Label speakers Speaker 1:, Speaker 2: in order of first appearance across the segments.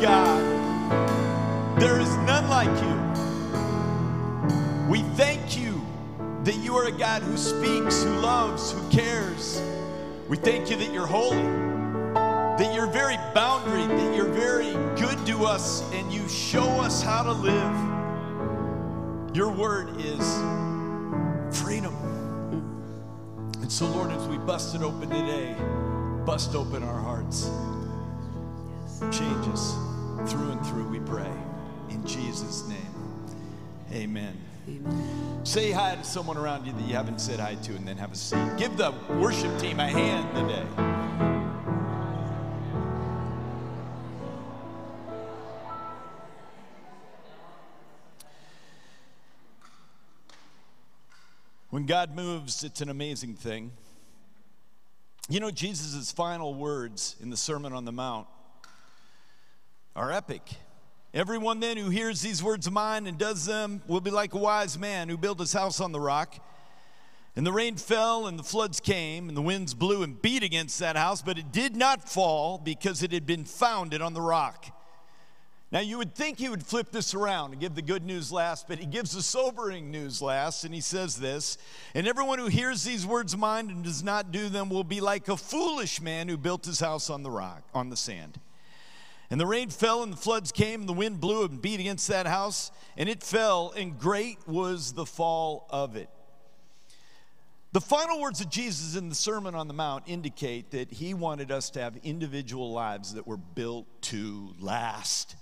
Speaker 1: God. There is none like you. We thank you that you are a God who speaks, who loves, who cares. We thank you that you're holy, that you're very boundary, that you're very good to us, and you show us how to live. Your word is freedom. And so, Lord, as we bust it open today, bust open our hearts. Change us through and through, we pray. In Jesus' name, amen.
Speaker 2: Amen.
Speaker 1: Say hi to someone around you that you haven't said hi to, and then have a seat. Give the worship team a hand today. When God moves, it's an amazing thing. You know, Jesus' final words in the Sermon on the Mount are epic. Everyone then who hears these words of mine and does them will be like a wise man who built his house on the rock. And the rain fell, and the floods came, and the winds blew and beat against that house, but it did not fall because it had been founded on the rock. Now, you would think he would flip this around and give the good news last, but he gives the sobering news last, and he says this And everyone who hears these words of mine and does not do them will be like a foolish man who built his house on the rock, on the sand. And the rain fell, and the floods came, and the wind blew and beat against that house, and it fell, and great was the fall of it. The final words of Jesus in the Sermon on the Mount indicate that he wanted us to have individual lives that were built to last,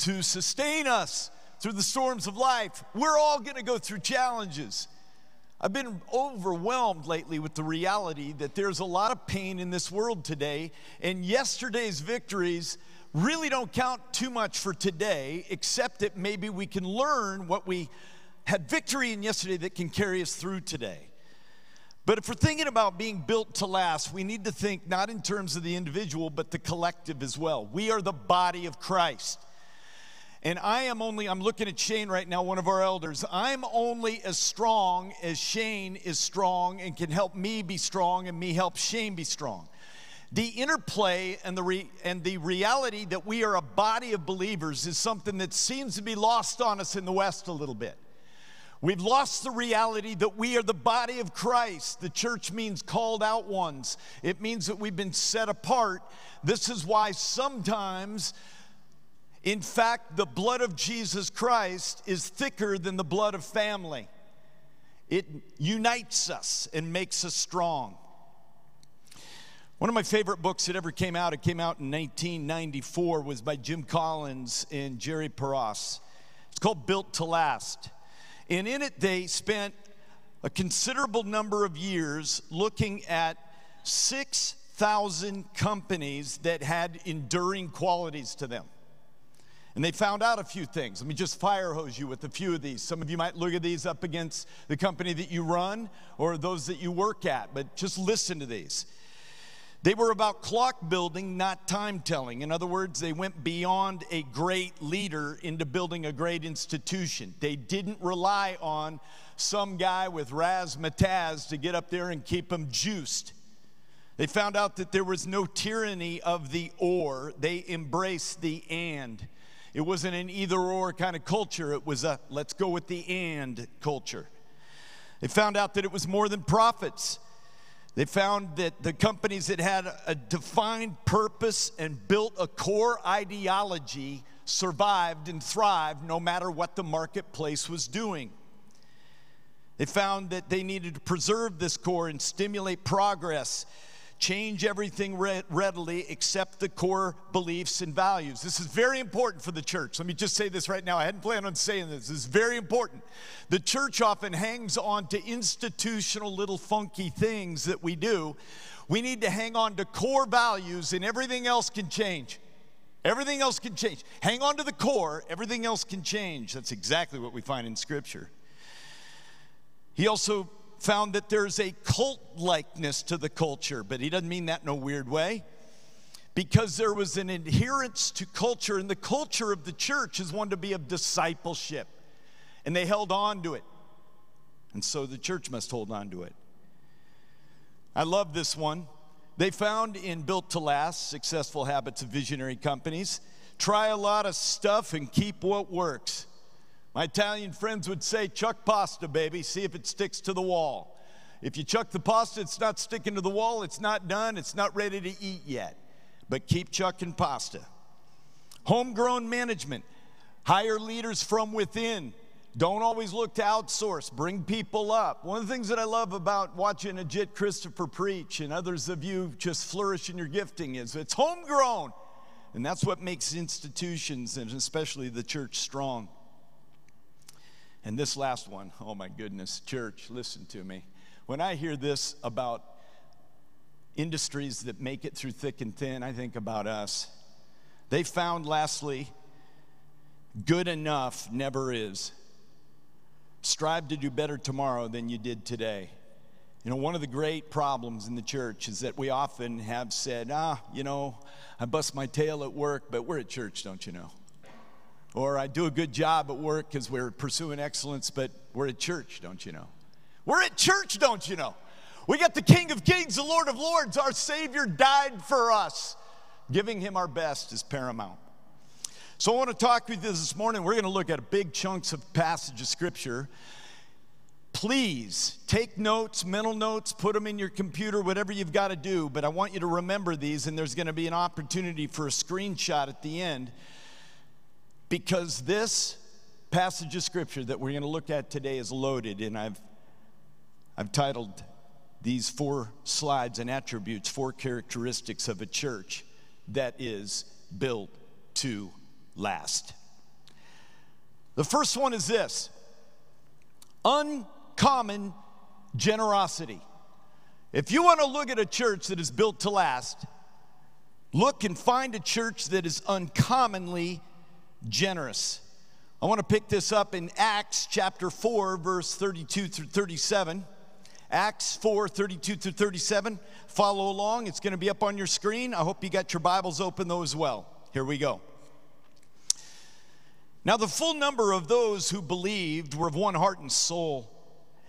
Speaker 1: to sustain us through the storms of life. We're all gonna go through challenges. I've been overwhelmed lately with the reality that there's a lot of pain in this world today, and yesterday's victories really don't count too much for today, except that maybe we can learn what we had victory in yesterday that can carry us through today. But if we're thinking about being built to last, we need to think not in terms of the individual, but the collective as well. We are the body of Christ. And I am only, I'm looking at Shane right now, one of our elders. I'm only as strong as Shane is strong and can help me be strong and me help Shane be strong. The interplay and the, re, and the reality that we are a body of believers is something that seems to be lost on us in the West a little bit. We've lost the reality that we are the body of Christ. The church means called out ones, it means that we've been set apart. This is why sometimes, in fact, the blood of Jesus Christ is thicker than the blood of family. It unites us and makes us strong. One of my favorite books that ever came out, it came out in 1994, was by Jim Collins and Jerry Porras. It's called Built to Last. And in it, they spent a considerable number of years looking at 6,000 companies that had enduring qualities to them. And they found out a few things. Let me just fire hose you with a few of these. Some of you might look at these up against the company that you run or those that you work at, but just listen to these. They were about clock building, not time telling. In other words, they went beyond a great leader into building a great institution. They didn't rely on some guy with razzmatazz to get up there and keep them juiced. They found out that there was no tyranny of the or, they embraced the and. It wasn't an either or kind of culture, it was a let's go with the and culture. They found out that it was more than profits. They found that the companies that had a defined purpose and built a core ideology survived and thrived no matter what the marketplace was doing. They found that they needed to preserve this core and stimulate progress change everything readily except the core beliefs and values. This is very important for the church. Let me just say this right now. I hadn't planned on saying this. This is very important. The church often hangs on to institutional little funky things that we do. We need to hang on to core values, and everything else can change. Everything else can change. Hang on to the core, everything else can change. That's exactly what we find in Scripture. He also found that there's a cult likeness to the culture, but he doesn't mean that in a weird way. Because there was an adherence to culture, and the culture of the church is one to be of discipleship. And they held on to it. And so the church must hold on to it. I love this one. They found in Built to Last Successful Habits of Visionary Companies try a lot of stuff and keep what works. My Italian friends would say, chuck pasta, baby, see if it sticks to the wall. If you chuck the pasta, it's not sticking to the wall, it's not done, it's not ready to eat yet. But keep chucking pasta. Homegrown management, hire leaders from within. Don't always look to outsource, bring people up. One of the things that I love about watching Ajit Christopher preach and others of you just flourish in your gifting is it's homegrown. And that's what makes institutions and especially the church strong. And this last one, oh my goodness, church, listen to me. When I hear this about industries that make it through thick and thin, I think about us. They found, lastly, good enough never is. Strive to do better tomorrow than you did today. You know, one of the great problems in the church is that we often have said, ah, you know, I bust my tail at work, but we're at church, don't you know? Or I do a good job at work because we're pursuing excellence, but we're at church, don't you know? We're at church, don't you know? We got the King of Kings, the Lord of Lords. Our Savior died for us. Giving him our best is paramount. So I want to talk with you this morning. We're going to look at big chunks of passage of scripture. Please take notes, mental notes, put them in your computer, whatever you've got to do. But I want you to remember these, and there's going to be an opportunity for a screenshot at the end because this passage of scripture that we're going to look at today is loaded, and I've, I've titled these four slides and attributes, four characteristics of a church that is built to last. The first one is this uncommon generosity. If you want to look at a church that is built to last, look and find a church that is uncommonly generous. I want to pick this up in Acts chapter 4, verse 32 through 37. Acts 4, 32 through 37. Follow along, it's going to be up on your screen. I hope you got your Bibles open though as well. Here we go. Now, the full number of those who believed were of one heart and soul.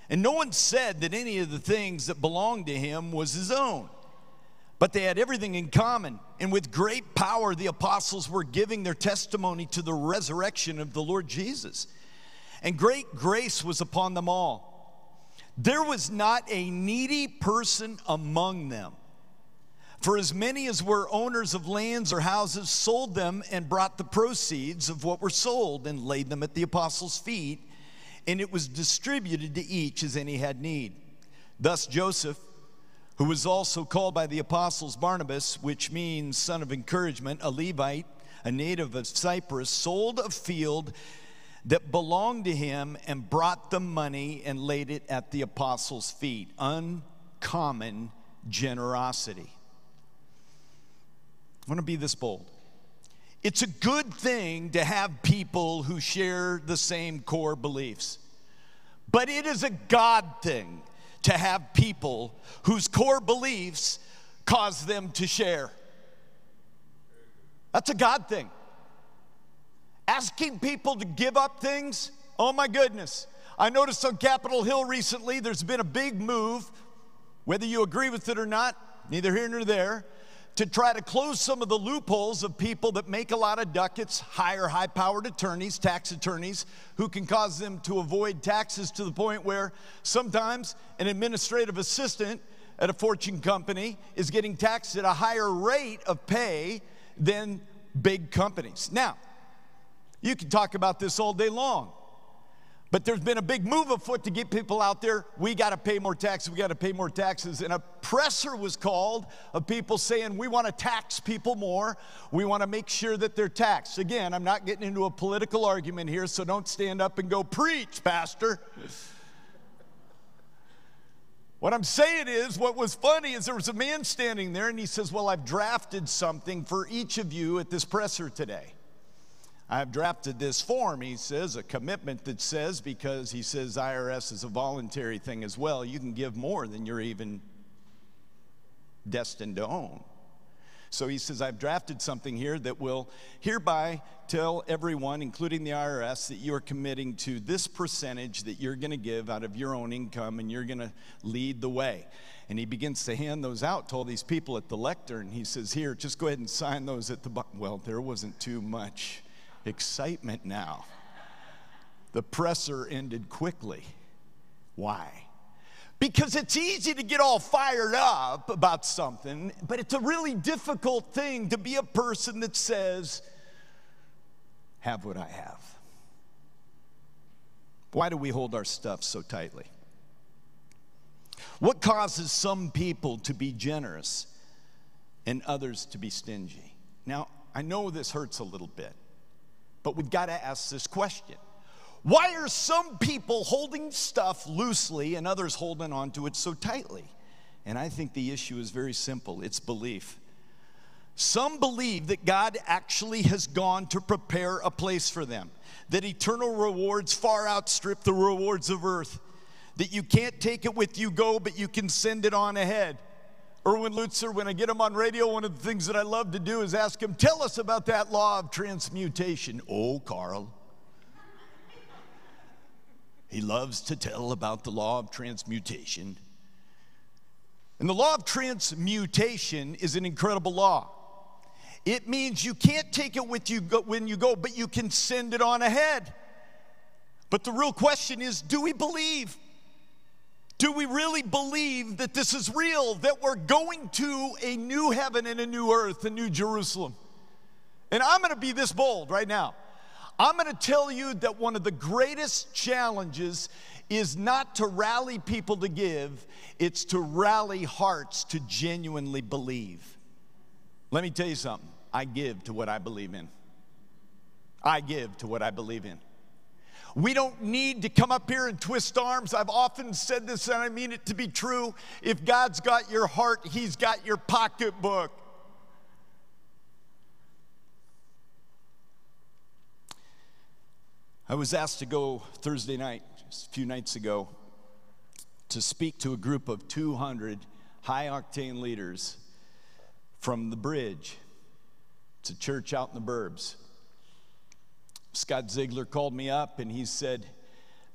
Speaker 1: And no one said that any of the things that belonged to him was his own. But they had everything in common. And with great power, the apostles were giving their testimony to the resurrection of the Lord Jesus. And great grace was upon them all. There was not a needy person among them. For as many as were owners of lands or houses sold them and brought the proceeds of what were sold and laid them at the apostles' feet, and it was distributed to each as any had need. Thus Joseph, who was also called by the apostles Barnabas, which means son of encouragement, a Levite, a native of Cyprus, sold a field that belonged to him and brought the money and laid it at the apostles' feet. Uncommon generosity. I want to be this bold. It's a good thing to have people who share the same core beliefs, but it is a God thing to have people whose core beliefs cause them to share. That's a God thing. Asking people to give up things, oh my goodness. I noticed on Capitol Hill recently there's been a big move, whether you agree with it or not, neither here nor there to try to close some of the loopholes of people that make a lot of ducats, hire high powered attorneys, tax attorneys, who can cause them to avoid taxes to the point where sometimes an administrative assistant at a fortune company is getting taxed at a higher rate of pay than big companies. Now, you can talk about this all day long. But there's been a big move afoot to get people out there. We got to pay more taxes. We got to pay more taxes. And a presser was called of people saying, we want to tax people more. We want to make sure that they're taxed. Again, I'm not getting into a political argument here, so don't stand up and go, preach, Pastor. What I'm saying is, what was funny is there was a man standing there and he says, Well, I've drafted something for each of you at this presser today. I've drafted this form, he says, a commitment that says, because he says IRS is a voluntary thing as well, you can give more than you're even destined to own. So he says, I've drafted something here that will hereby tell everyone, including the IRS, that you are committing to this percentage that you're going to give out of your own income and you're going to lead the way. And he begins to hand those out to all these people at the lectern. He says, Here, just go ahead and sign those at the bottom. Well, there wasn't too much excitement now. The presser ended quickly. Why? Because it's easy to get all fired up about something, but it's a really difficult thing to be a person that says, Have what I have. Why do we hold our stuff so tightly? What causes some people to be generous and others to be stingy? Now, I know this hurts a little bit, but we've got to ask this question why are some people holding stuff loosely and others holding onto it so tightly? And I think the issue is very simple it's belief. Some believe that God actually has gone to prepare a place for them, that eternal rewards far outstrip the rewards of earth, that you can't take it with you go, but you can send it on ahead. Erwin Lutzer, when I get him on radio, one of the things that I love to do is ask him, Tell us about that law of transmutation. Oh, Carl. He loves to tell about the law of transmutation. And the law of transmutation is an incredible law. It means you can't take it with you when you go, but you can send it on ahead. But the real question is do we believe? Do we really believe that this is real, that we're going to a new heaven and a new earth, a new Jerusalem? And I'm gonna be this bold right now. I'm going to tell you that one of the greatest challenges is not to rally people to give, it's to rally hearts to genuinely believe. Let me tell you something I give to what I believe in. I give to what I believe in. We don't need to come up here and twist arms. I've often said this and I mean it to be true. If God's got your heart, He's got your pocketbook. I was asked to go Thursday night, just a few nights ago, to speak to a group of 200 high octane leaders from the bridge. It's a church out in the burbs. Scott Ziegler called me up and he said,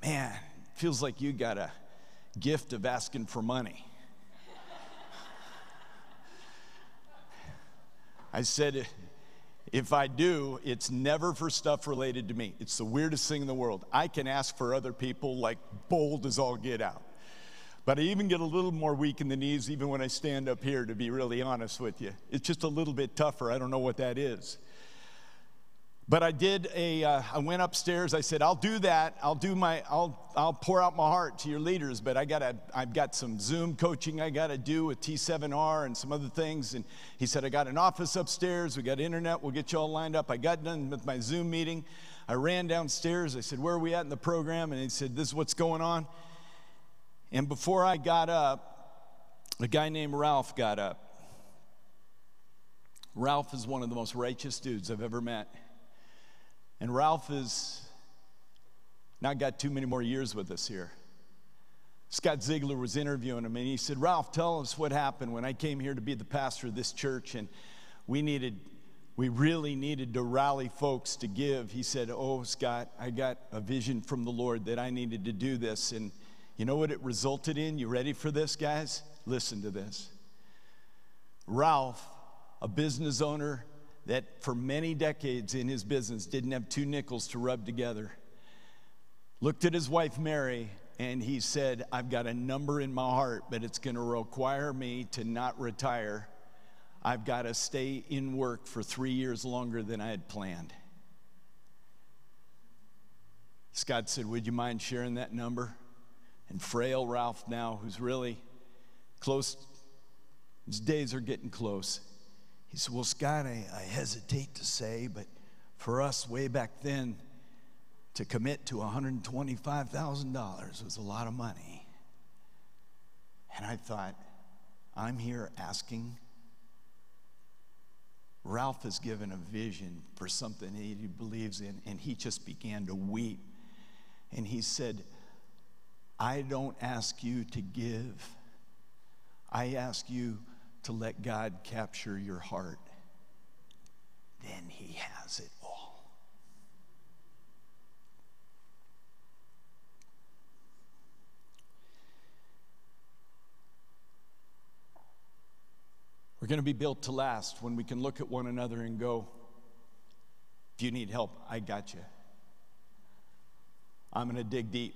Speaker 1: Man, feels like you got a gift of asking for money. I said, if I do, it's never for stuff related to me. It's the weirdest thing in the world. I can ask for other people like bold as all get out. But I even get a little more weak in the knees even when I stand up here, to be really honest with you. It's just a little bit tougher. I don't know what that is. But I did a. Uh, I went upstairs. I said, I'll do that. I'll do my, I'll, I'll pour out my heart to your leaders, but I gotta, I've got some Zoom coaching I gotta do with T7R and some other things. And he said, I got an office upstairs. We got internet. We'll get you all lined up. I got done with my Zoom meeting. I ran downstairs. I said, Where are we at in the program? And he said, This is what's going on. And before I got up, a guy named Ralph got up. Ralph is one of the most righteous dudes I've ever met. And Ralph has not got too many more years with us here. Scott Ziegler was interviewing him, and he said, Ralph, tell us what happened when I came here to be the pastor of this church, and we needed, we really needed to rally folks to give. He said, Oh, Scott, I got a vision from the Lord that I needed to do this. And you know what it resulted in? You ready for this, guys? Listen to this. Ralph, a business owner that for many decades in his business didn't have two nickels to rub together, looked at his wife Mary and he said, I've got a number in my heart, but it's going to require me to not retire. I've got to stay in work for three years longer than I had planned. Scott said, Would you mind sharing that number? And frail Ralph, now, who's really close, his days are getting close. He said, Well, Scott, I, I hesitate to say, but for us way back then, to commit to $125,000 was a lot of money. And I thought, I'm here asking. Ralph has given a vision for something he believes in, and he just began to weep. And he said, I don't ask you to give, I ask you to let God capture your heart. then He has it all. We're going to be built to last when we can look at one another and go, if you need help, I got you. I'm going to dig deep.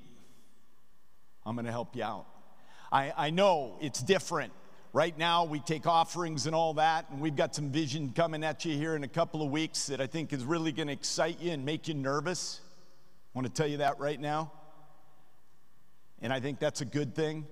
Speaker 1: I'm going to help you out. I, I know it's different. Right now, we take offerings and all that, and we've got some vision coming at you here in a couple of weeks that I think is really going to excite you and make you nervous. I want to tell you that right now. And I think that's a good thing.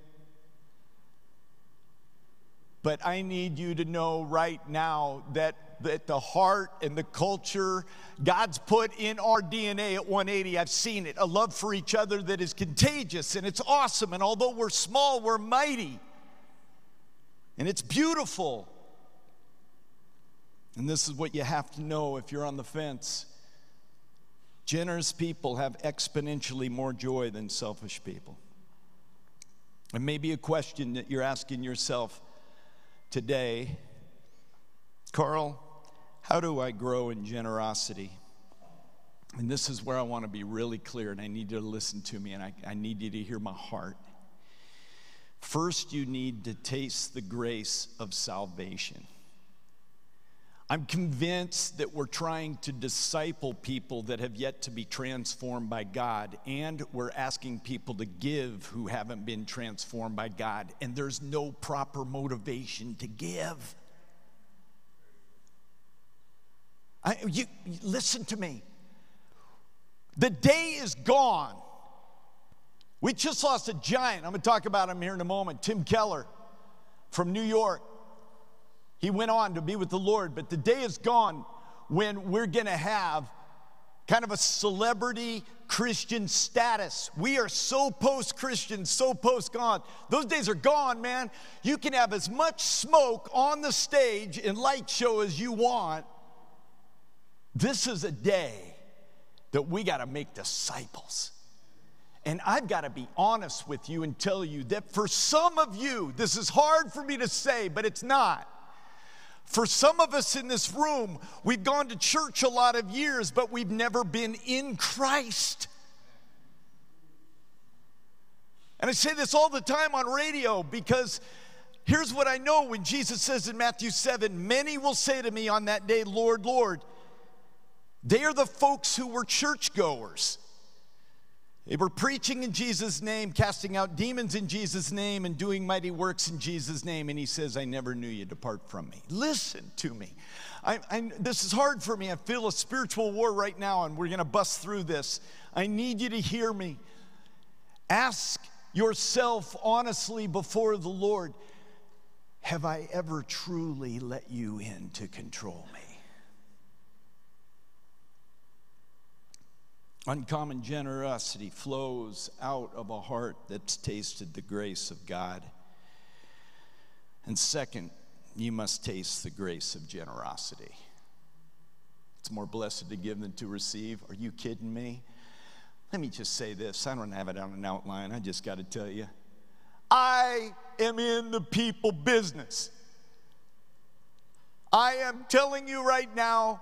Speaker 1: But I need you to know right now that, that the heart and the culture God's put in our DNA at 180, I've seen it, a love for each other that is contagious and it's awesome. And although we're small, we're mighty. And it's beautiful. And this is what you have to know if you're on the fence. Generous people have exponentially more joy than selfish people. And maybe a question that you're asking yourself today Carl, how do I grow in generosity? And this is where I want to be really clear, and I need you to listen to me, and I, I need you to hear my heart. First, you need to taste the grace of salvation. I'm convinced that we're trying to disciple people that have yet to be transformed by God, and we're asking people to give who haven't been transformed by God, and there's no proper motivation to give. I, you, listen to me. The day is gone. We just lost a giant. I'm going to talk about him here in a moment. Tim Keller from New York. He went on to be with the Lord, but the day is gone when we're going to have kind of a celebrity Christian status. We are so post Christian, so post God. Those days are gone, man. You can have as much smoke on the stage and light show as you want. This is a day that we got to make disciples. And I've got to be honest with you and tell you that for some of you, this is hard for me to say, but it's not. For some of us in this room, we've gone to church a lot of years, but we've never been in Christ. And I say this all the time on radio because here's what I know when Jesus says in Matthew 7 Many will say to me on that day, Lord, Lord. They are the folks who were churchgoers. They were preaching in Jesus' name, casting out demons in Jesus' name, and doing mighty works in Jesus' name. And he says, I never knew you. Depart from me. Listen to me. I, I, this is hard for me. I feel a spiritual war right now, and we're going to bust through this. I need you to hear me. Ask yourself honestly before the Lord Have I ever truly let you in to control me? Uncommon generosity flows out of a heart that's tasted the grace of God. And second, you must taste the grace of generosity. It's more blessed to give than to receive. Are you kidding me? Let me just say this. I don't have it on an outline. I just got to tell you. I am in the people business. I am telling you right now,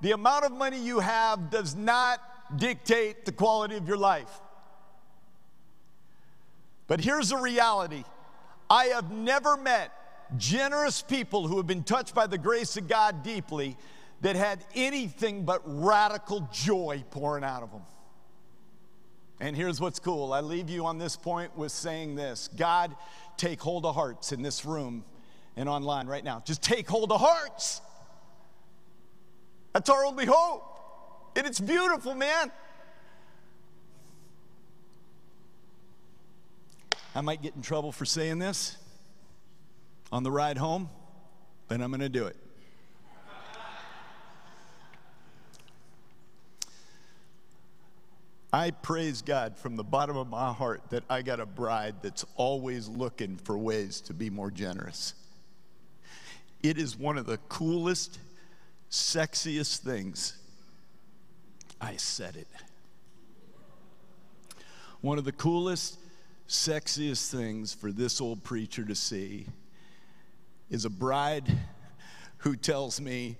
Speaker 1: the amount of money you have does not dictate the quality of your life. But here's the reality I have never met generous people who have been touched by the grace of God deeply that had anything but radical joy pouring out of them. And here's what's cool I leave you on this point with saying this God, take hold of hearts in this room and online right now. Just take hold of hearts. That's our only hope. And it's beautiful, man. I might get in trouble for saying this on the ride home, but I'm going to do it. I praise God from the bottom of my heart that I got a bride that's always looking for ways to be more generous. It is one of the coolest, sexiest things I said it. One of the coolest, sexiest things for this old preacher to see is a bride who tells me,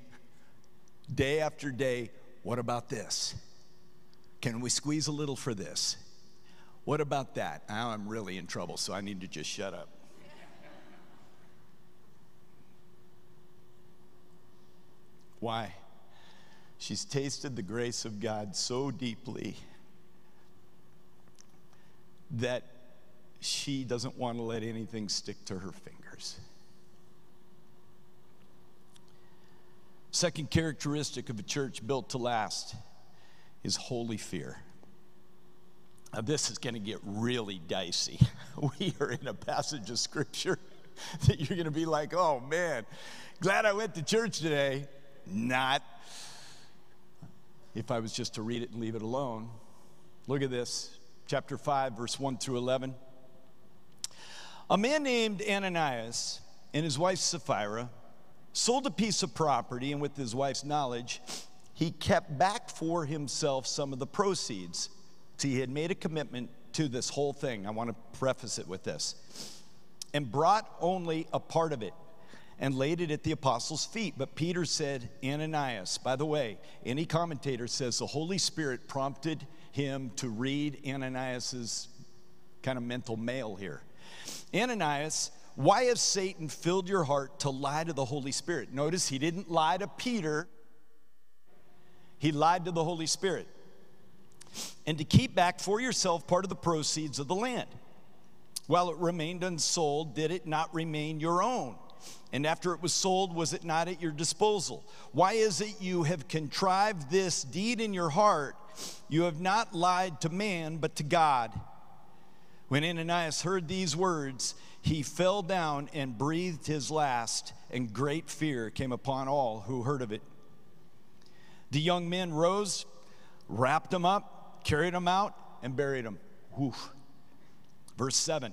Speaker 1: day after day, what about this? Can we squeeze a little for this? What about that? Now I'm really in trouble, so I need to just shut up. Why? She's tasted the grace of God so deeply that she doesn't want to let anything stick to her fingers. Second characteristic of a church built to last is holy fear. Now, this is going to get really dicey. We are in a passage of scripture that you're going to be like, oh man, glad I went to church today. Not if I was just to read it and leave it alone. Look at this, chapter 5, verse 1 through 11. A man named Ananias and his wife Sapphira sold a piece of property, and with his wife's knowledge, he kept back for himself some of the proceeds. See, he had made a commitment to this whole thing. I want to preface it with this. And brought only a part of it and laid it at the apostles' feet. But Peter said, Ananias, by the way, any commentator says the Holy Spirit prompted him to read Ananias's kind of mental mail here. Ananias, why has Satan filled your heart to lie to the Holy Spirit? Notice he didn't lie to Peter, he lied to the Holy Spirit. And to keep back for yourself part of the proceeds of the land. While it remained unsold, did it not remain your own? And after it was sold, was it not at your disposal? Why is it you have contrived this deed in your heart? You have not lied to man, but to God. When Ananias heard these words, he fell down and breathed his last, and great fear came upon all who heard of it. The young men rose, wrapped him up, carried him out, and buried him. Woof. Verse 7.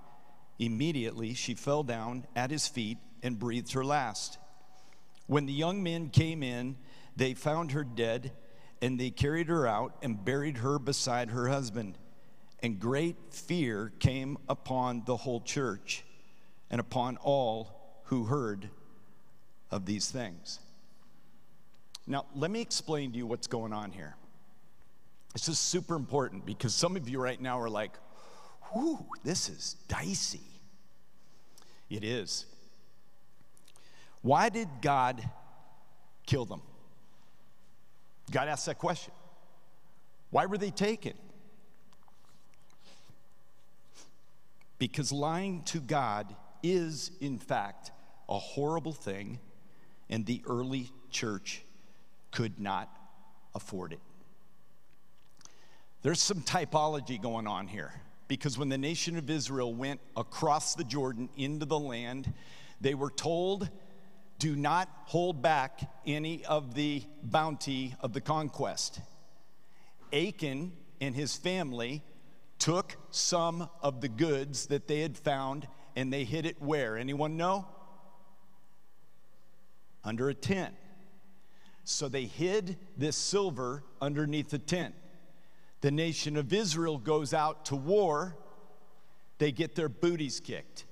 Speaker 1: Immediately she fell down at his feet and breathed her last. When the young men came in, they found her dead, and they carried her out and buried her beside her husband. And great fear came upon the whole church and upon all who heard of these things. Now, let me explain to you what's going on here. This is super important because some of you right now are like, whew, this is dicey. It is. Why did God kill them? God asked that question. Why were they taken? Because lying to God is, in fact, a horrible thing, and the early church could not afford it. There's some typology going on here because when the nation of Israel went across the Jordan into the land, they were told do not hold back any of the bounty of the conquest. Achan and his family took some of the goods that they had found and they hid it where? Anyone know? Under a tent. So they hid this silver underneath the tent. The nation of Israel goes out to war, they get their booties kicked.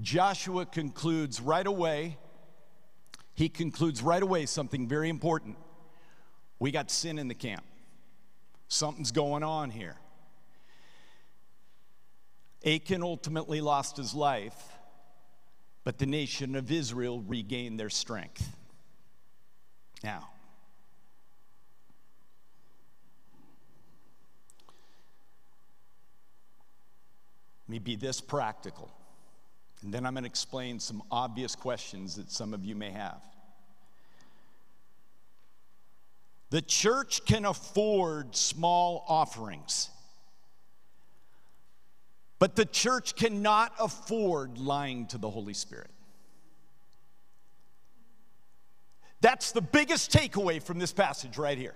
Speaker 1: Joshua concludes right away he concludes right away something very important. We got sin in the camp. Something's going on here. Achan ultimately lost his life, but the nation of Israel regained their strength. Now, let me be this practical. And then I'm going to explain some obvious questions that some of you may have. The church can afford small offerings, but the church cannot afford lying to the Holy Spirit. That's the biggest takeaway from this passage right here.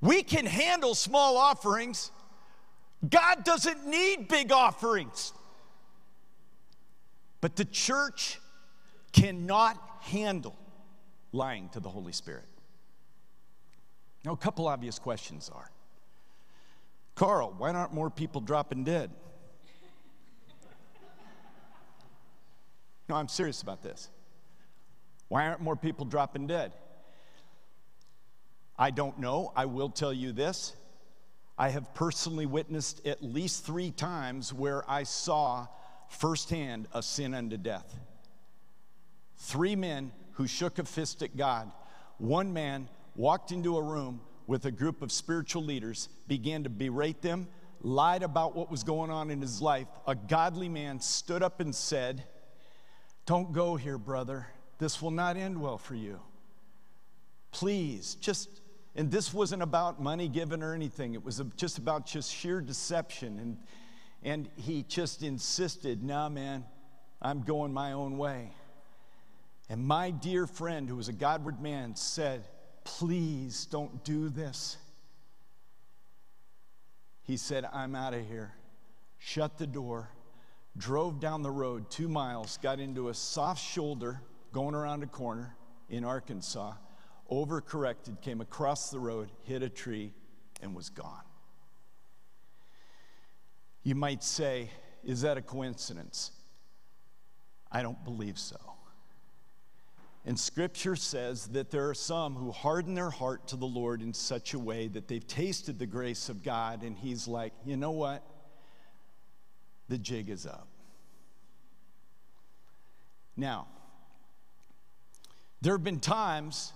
Speaker 1: We can handle small offerings. God doesn't need big offerings. But the church cannot handle lying to the Holy Spirit. Now, a couple obvious questions are Carl, why aren't more people dropping dead? No, I'm serious about this. Why aren't more people dropping dead? I don't know. I will tell you this. I have personally witnessed at least three times where I saw firsthand a sin unto death. Three men who shook a fist at God. One man walked into a room with a group of spiritual leaders, began to berate them, lied about what was going on in his life. A godly man stood up and said, Don't go here, brother. This will not end well for you. Please, just, and this wasn't about money given or anything. It was just about just sheer deception. And, and he just insisted, Nah, man, I'm going my own way. And my dear friend, who was a Godward man, said, Please don't do this. He said, I'm out of here. Shut the door, drove down the road two miles, got into a soft shoulder going around a corner in Arkansas, overcorrected, came across the road, hit a tree, and was gone. You might say, Is that a coincidence? I don't believe so. And scripture says that there are some who harden their heart to the Lord in such a way that they've tasted the grace of God, and He's like, you know what? The jig is up. Now, there have been times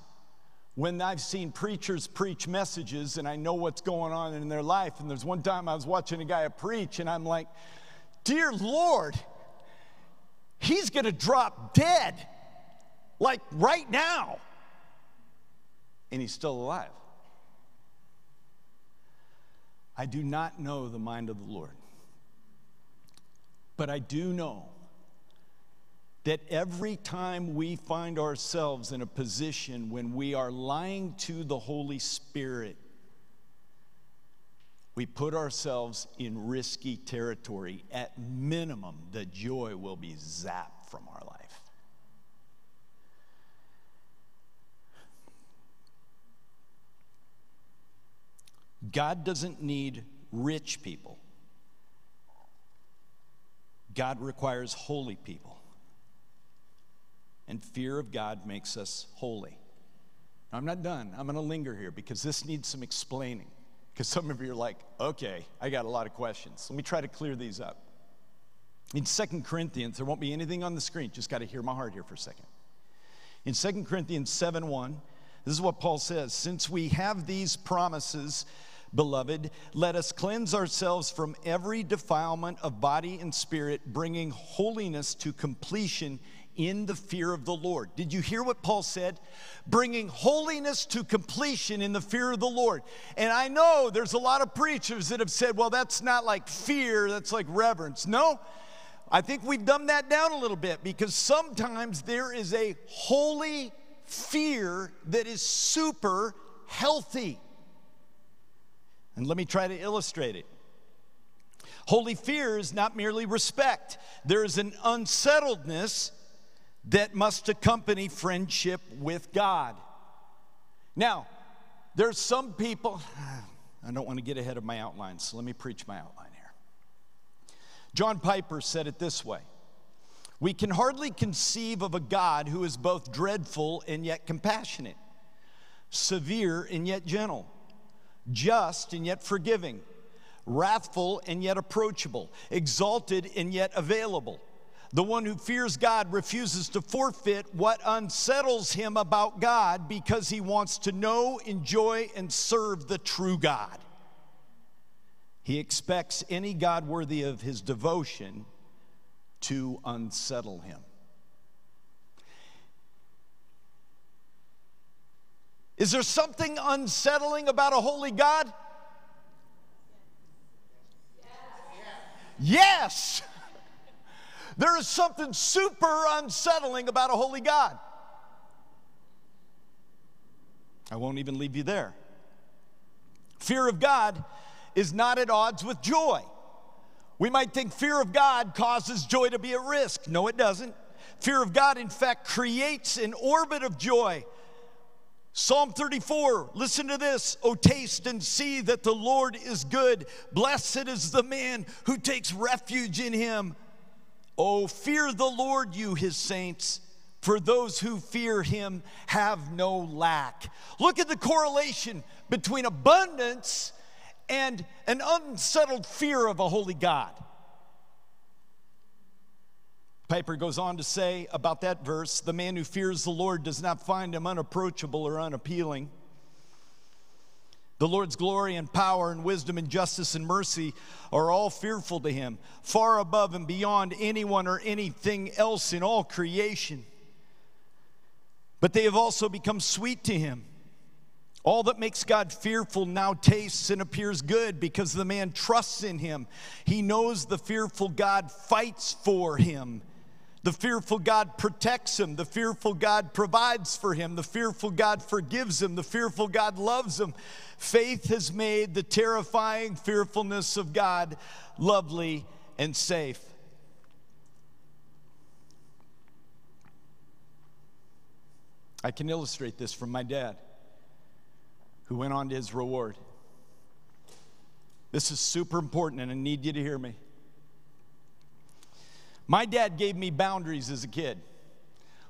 Speaker 1: when I've seen preachers preach messages and I know what's going on in their life. And there's one time I was watching a guy preach, and I'm like, Dear Lord, he's gonna drop dead like right now. And he's still alive. I do not know the mind of the Lord. But I do know that every time we find ourselves in a position when we are lying to the Holy Spirit, we put ourselves in risky territory. At minimum, the joy will be zapped from our life. God doesn't need rich people. God requires holy people. And fear of God makes us holy. Now, I'm not done. I'm going to linger here because this needs some explaining. Because some of you are like, okay, I got a lot of questions. Let me try to clear these up. In Second Corinthians, there won't be anything on the screen. Just got to hear my heart here for a second. In Second Corinthians 7 1, this is what Paul says Since we have these promises, Beloved, let us cleanse ourselves from every defilement of body and spirit, bringing holiness to completion in the fear of the Lord. Did you hear what Paul said? Bringing holiness to completion in the fear of the Lord. And I know there's a lot of preachers that have said, well, that's not like fear, that's like reverence. No, I think we've dumbed that down a little bit because sometimes there is a holy fear that is super healthy. And let me try to illustrate it. Holy fear is not merely respect, there is an unsettledness that must accompany friendship with God. Now, there's some people, I don't want to get ahead of my outline, so let me preach my outline here. John Piper said it this way We can hardly conceive of a God who is both dreadful and yet compassionate, severe and yet gentle just and yet forgiving, wrathful and yet approachable, exalted and yet available. The one who fears God refuses to forfeit what unsettles him about God because he wants to know, enjoy, and serve the true God. He expects any God worthy of his devotion to unsettle him. Is there something unsettling about a holy God? Yes. There is something super unsettling about a holy God. I won't even leave you there. Fear of God is not at odds with joy. We might think fear of God causes joy to be at risk. No, it doesn't. Fear of God, in fact, creates an orbit of joy. Psalm 34, listen to this. Oh, taste and see that the Lord is good. Blessed is the man who takes refuge in him. Oh, fear the Lord, you his saints, for those who fear him have no lack. Look at the correlation between abundance and an unsettled fear of a holy God. Piper goes on to say about that verse the man who fears the Lord does not find him unapproachable or unappealing. The Lord's glory and power and wisdom and justice and mercy are all fearful to him, far above and beyond anyone or anything else in all creation. But they have also become sweet to him. All that makes God fearful now tastes and appears good because the man trusts in him. He knows the fearful God fights for him. The fearful God protects him. The fearful God provides for him. The fearful God forgives him. The fearful God loves him. Faith has made the terrifying fearfulness of God lovely and safe. I can illustrate this from my dad, who went on to his reward. This is super important, and I need you to hear me. My dad gave me boundaries as a kid.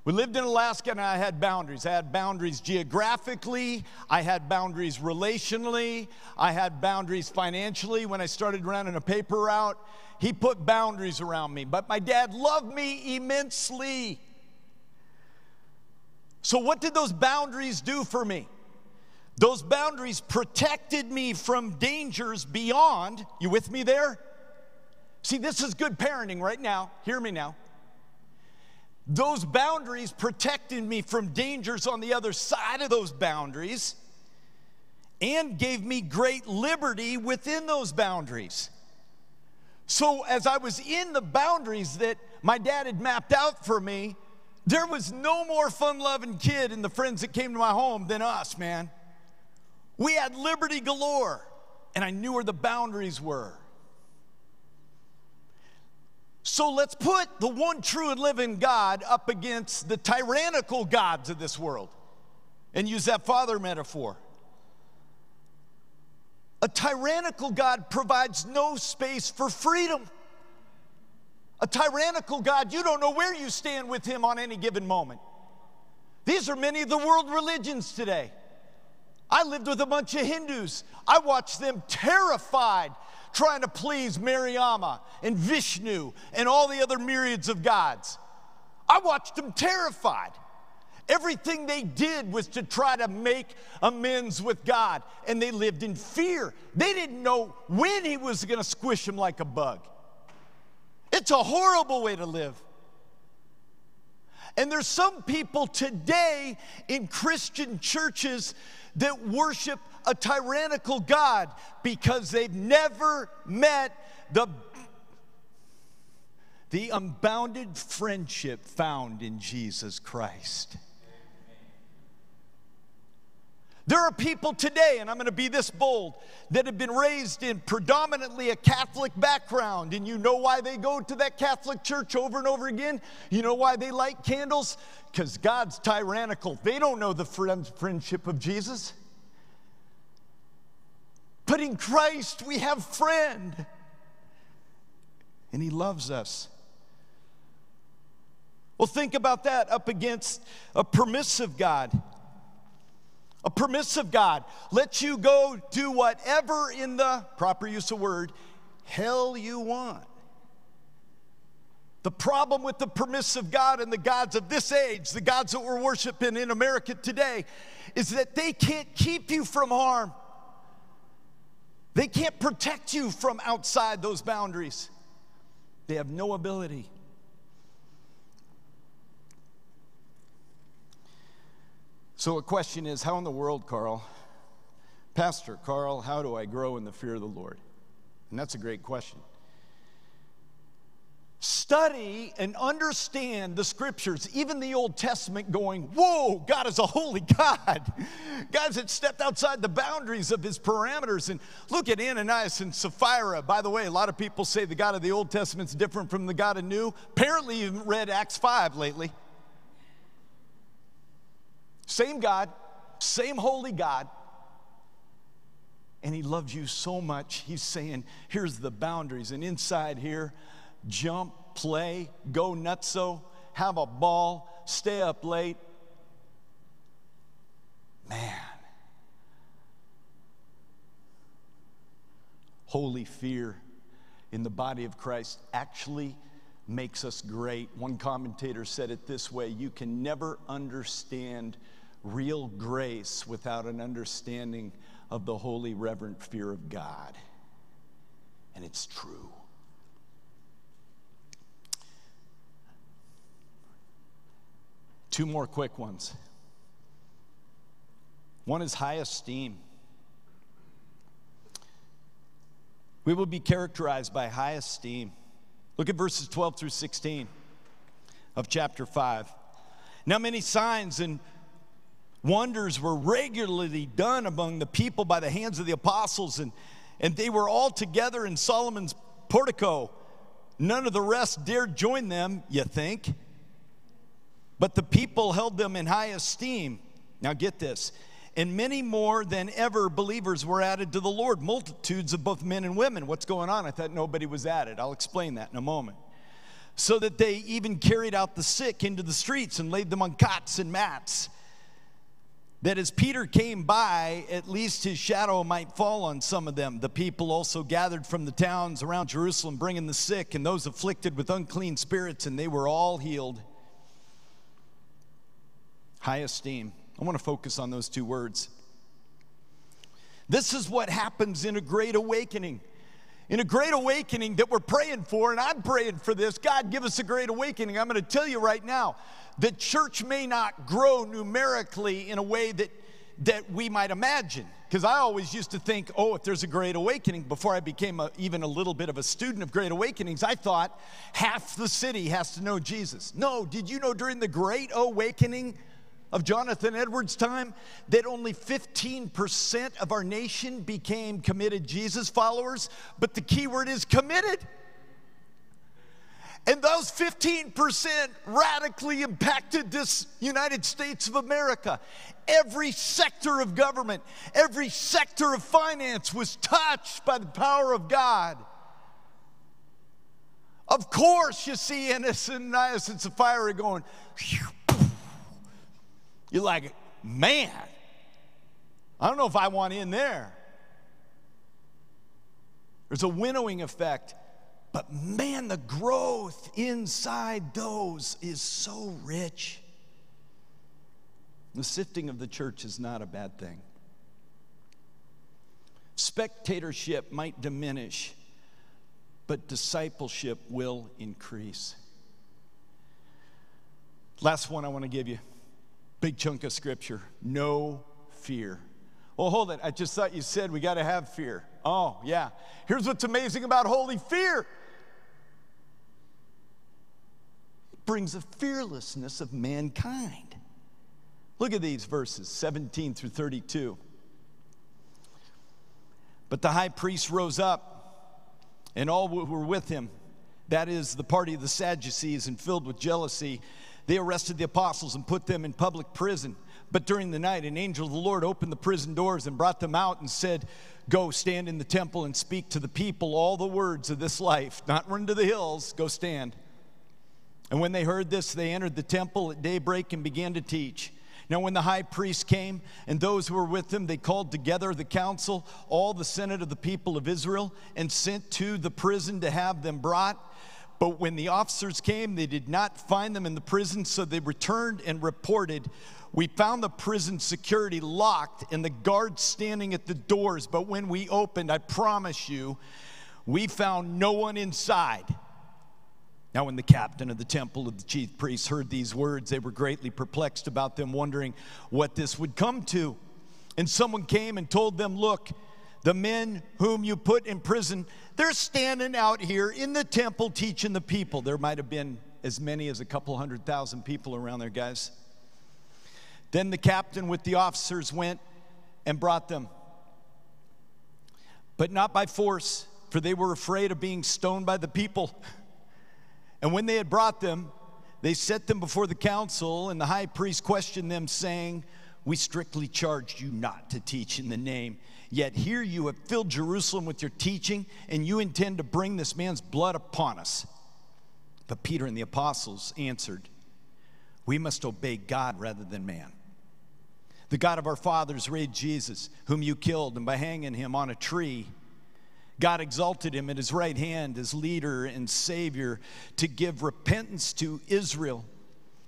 Speaker 1: We lived in Alaska and I had boundaries. I had boundaries geographically, I had boundaries relationally, I had boundaries financially when I started running a paper route. He put boundaries around me, but my dad loved me immensely. So, what did those boundaries do for me? Those boundaries protected me from dangers beyond. You with me there? See, this is good parenting right now. Hear me now. Those boundaries protected me from dangers on the other side of those boundaries and gave me great liberty within those boundaries. So, as I was in the boundaries that my dad had mapped out for me, there was no more fun loving kid in the friends that came to my home than us, man. We had liberty galore, and I knew where the boundaries were. So let's put the one true and living God up against the tyrannical gods of this world and use that father metaphor. A tyrannical God provides no space for freedom. A tyrannical God, you don't know where you stand with him on any given moment. These are many of the world religions today. I lived with a bunch of Hindus. I watched them terrified trying to please Mariamma and Vishnu and all the other myriads of gods. I watched them terrified. Everything they did was to try to make amends with God, and they lived in fear. They didn't know when He was going to squish them like a bug. It's a horrible way to live. And there's some people today in Christian churches that worship a tyrannical God because they've never met the, the unbounded friendship found in Jesus Christ. There are people today, and I'm going to be this bold, that have been raised in predominantly a Catholic background, and you know why they go to that Catholic church over and over again? You know why they light candles? Because God's tyrannical. They don't know the friendship of Jesus. But in Christ we have friend. And he loves us. Well, think about that up against a permissive God. A permissive God lets you go do whatever in the proper use of word hell you want. The problem with the permissive God and the gods of this age, the gods that we're worshiping in America today, is that they can't keep you from harm. They can't protect you from outside those boundaries. They have no ability. So, a question is how in the world, Carl, Pastor Carl, how do I grow in the fear of the Lord? And that's a great question. Study and understand the scriptures, even the Old Testament, going, Whoa, God is a holy God. Guys that stepped outside the boundaries of his parameters. And look at Ananias and Sapphira. By the way, a lot of people say the God of the Old Testament is different from the God of New. Apparently, you've read Acts 5 lately. Same God, same holy God. And he loves you so much, he's saying, Here's the boundaries. And inside here, jump, play, go nutso, have a ball, stay up late. Man. Holy fear in the body of Christ actually makes us great. One commentator said it this way you can never understand real grace without an understanding of the holy, reverent fear of God. And it's true. Two more quick ones. One is high esteem. We will be characterized by high esteem. Look at verses 12 through 16 of chapter 5. Now, many signs and wonders were regularly done among the people by the hands of the apostles, and, and they were all together in Solomon's portico. None of the rest dared join them, you think. But the people held them in high esteem. Now get this. And many more than ever believers were added to the Lord, multitudes of both men and women. What's going on? I thought nobody was added. I'll explain that in a moment. So that they even carried out the sick into the streets and laid them on cots and mats. That as Peter came by, at least his shadow might fall on some of them. The people also gathered from the towns around Jerusalem, bringing the sick and those afflicted with unclean spirits, and they were all healed high esteem. I want to focus on those two words. This is what happens in a great awakening. In a great awakening that we're praying for, and I'm praying for this. God, give us a great awakening. I'm going to tell you right now the church may not grow numerically in a way that, that we might imagine. Because I always used to think, oh, if there's a great awakening, before I became a, even a little bit of a student of great awakenings, I thought half the city has to know Jesus. No, did you know during the great awakening, of Jonathan Edwards' time that only 15% of our nation became committed Jesus followers, but the key word is committed. And those 15% radically impacted this United States of America. Every sector of government, every sector of finance was touched by the power of God. Of course, you see Ananias and Sapphira going, you're like, man, I don't know if I want in there. There's a winnowing effect, but man, the growth inside those is so rich. The sifting of the church is not a bad thing. Spectatorship might diminish, but discipleship will increase. Last one I want to give you Big chunk of scripture. No fear. Well, hold it. I just thought you said we got to have fear. Oh, yeah. Here's what's amazing about holy fear it brings a fearlessness of mankind. Look at these verses 17 through 32. But the high priest rose up, and all who were with him, that is, the party of the Sadducees, and filled with jealousy, they arrested the apostles and put them in public prison. But during the night, an angel of the Lord opened the prison doors and brought them out and said, Go stand in the temple and speak to the people all the words of this life. Not run to the hills, go stand. And when they heard this, they entered the temple at daybreak and began to teach. Now, when the high priest came and those who were with him, they called together the council, all the senate of the people of Israel, and sent to the prison to have them brought. But when the officers came, they did not find them in the prison, so they returned and reported. We found the prison security locked and the guards standing at the doors. But when we opened, I promise you, we found no one inside. Now, when the captain of the temple of the chief priests heard these words, they were greatly perplexed about them, wondering what this would come to. And someone came and told them, Look, the men whom you put in prison, they're standing out here in the temple teaching the people. There might have been as many as a couple hundred thousand people around there, guys. Then the captain with the officers went and brought them, but not by force, for they were afraid of being stoned by the people. And when they had brought them, they set them before the council, and the high priest questioned them, saying, We strictly charged you not to teach in the name. Yet here you have filled Jerusalem with your teaching, and you intend to bring this man's blood upon us. But Peter and the apostles answered, We must obey God rather than man. The God of our fathers raised Jesus, whom you killed, and by hanging him on a tree, God exalted him at his right hand as leader and savior to give repentance to Israel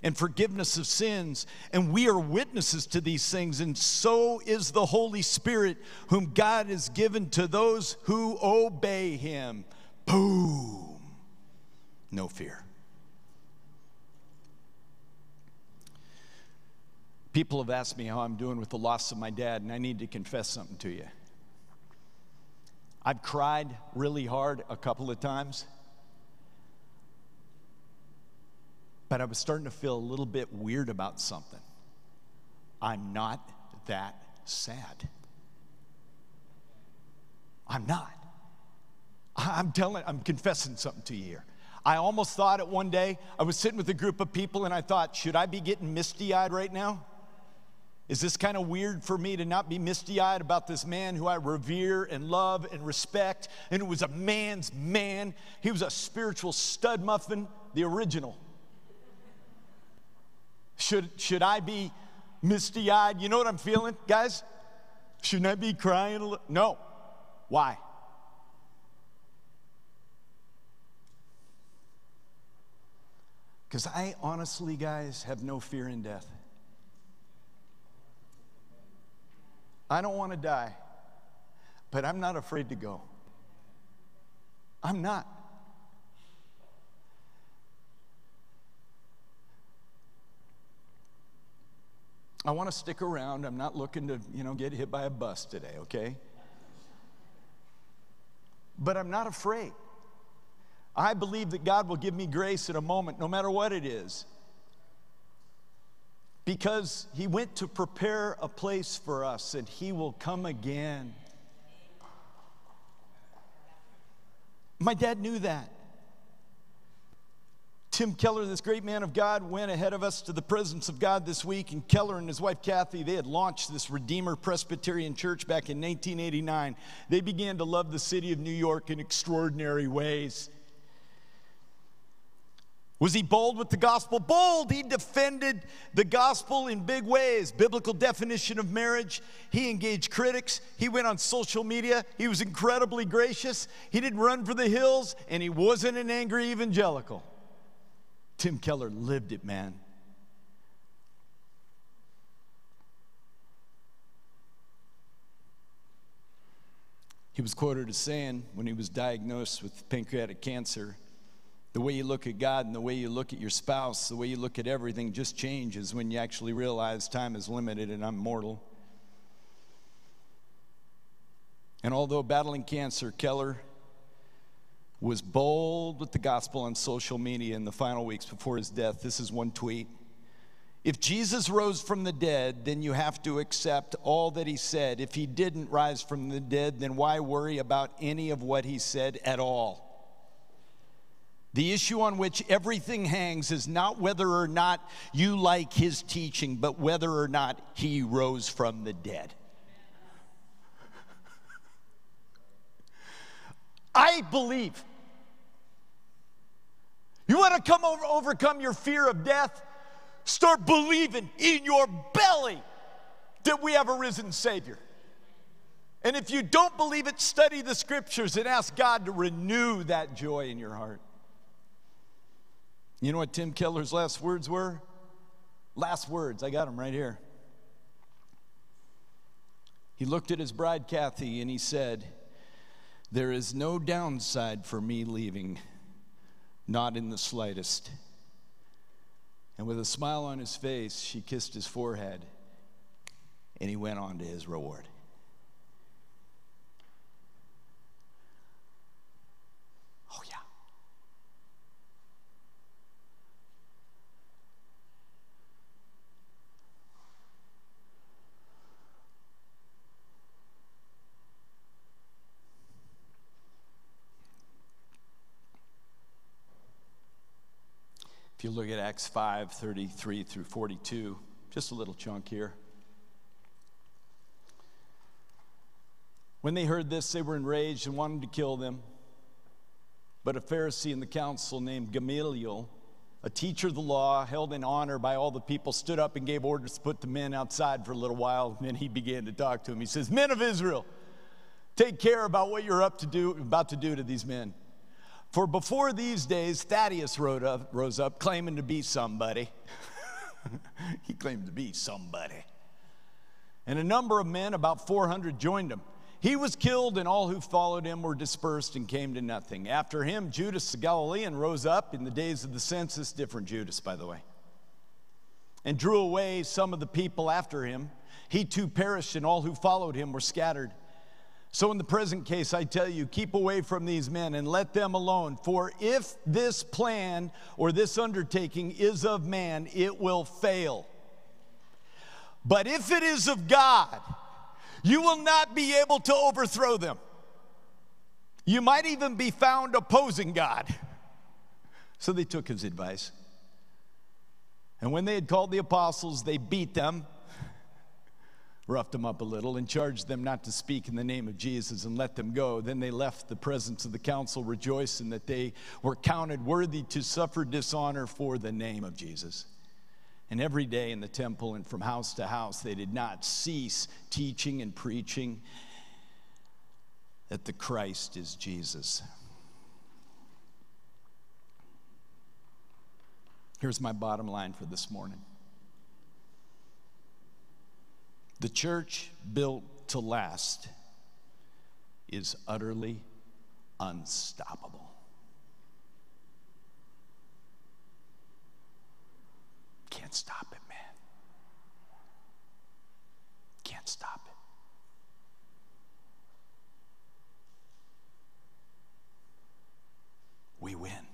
Speaker 1: and forgiveness of sins. And we are witnesses to these things, and so is the Holy Spirit, whom God has given to those who obey him. Boom. No fear. People have asked me how I'm doing with the loss of my dad, and I need to confess something to you. I've cried really hard a couple of times, but I was starting to feel a little bit weird about something. I'm not that sad. I'm not. I'm telling, I'm confessing something to you here. I almost thought it one day. I was sitting with a group of people and I thought, should I be getting misty eyed right now? Is this kind of weird for me to not be misty eyed about this man who I revere and love and respect? And who was a man's man. He was a spiritual stud muffin, the original. Should, should I be misty eyed? You know what I'm feeling, guys? Shouldn't I be crying a little? No. Why? Because I honestly, guys, have no fear in death. I don't want to die, but I'm not afraid to go. I'm not. I want to stick around. I'm not looking to, you know, get hit by a bus today, okay? But I'm not afraid. I believe that God will give me grace at a moment, no matter what it is because he went to prepare a place for us and he will come again. My dad knew that. Tim Keller, this great man of God, went ahead of us to the presence of God this week. And Keller and his wife Kathy, they had launched this Redeemer Presbyterian Church back in 1989. They began to love the city of New York in extraordinary ways. Was he bold with the gospel? Bold. He defended the gospel in big ways. Biblical definition of marriage. He engaged critics. He went on social media. He was incredibly gracious. He didn't run for the hills, and he wasn't an angry evangelical. Tim Keller lived it, man. He was quoted as saying when he was diagnosed with pancreatic cancer, the way you look at God and the way you look at your spouse, the way you look at everything just changes when you actually realize time is limited and I'm mortal. And although battling cancer, Keller was bold with the gospel on social media in the final weeks before his death. This is one tweet. If Jesus rose from the dead, then you have to accept all that he said. If he didn't rise from the dead, then why worry about any of what he said at all? The issue on which everything hangs is not whether or not you like his teaching, but whether or not he rose from the dead. I believe. You want to come over, overcome your fear of death? Start believing in your belly that we have a risen Savior. And if you don't believe it, study the scriptures and ask God to renew that joy in your heart. You know what Tim Keller's last words were? Last words, I got them right here. He looked at his bride, Kathy, and he said, There is no downside for me leaving, not in the slightest. And with a smile on his face, she kissed his forehead, and he went on to his reward. If you look at Acts 5 33 through 42, just a little chunk here. When they heard this, they were enraged and wanted to kill them. But a Pharisee in the council named Gamaliel, a teacher of the law, held in honor by all the people, stood up and gave orders to put the men outside for a little while. And then he began to talk to them. He says, Men of Israel, take care about what you're up to do, about to do to these men. For before these days, Thaddeus up, rose up claiming to be somebody. he claimed to be somebody. And a number of men, about 400, joined him. He was killed, and all who followed him were dispersed and came to nothing. After him, Judas the Galilean rose up in the days of the census, different Judas, by the way, and drew away some of the people after him. He too perished, and all who followed him were scattered. So, in the present case, I tell you, keep away from these men and let them alone. For if this plan or this undertaking is of man, it will fail. But if it is of God, you will not be able to overthrow them. You might even be found opposing God. So they took his advice. And when they had called the apostles, they beat them, roughed them up a little, and charged them not to speak in the name of Jesus and let them go. Then they left the presence of the council, rejoicing that they were counted worthy to suffer dishonor for the name of Jesus. And every day in the temple and from house to house, they did not cease teaching and preaching that the Christ is Jesus. Here's my bottom line for this morning The church built to last is utterly unstoppable. Can't stop it, man. Can't stop it. We win.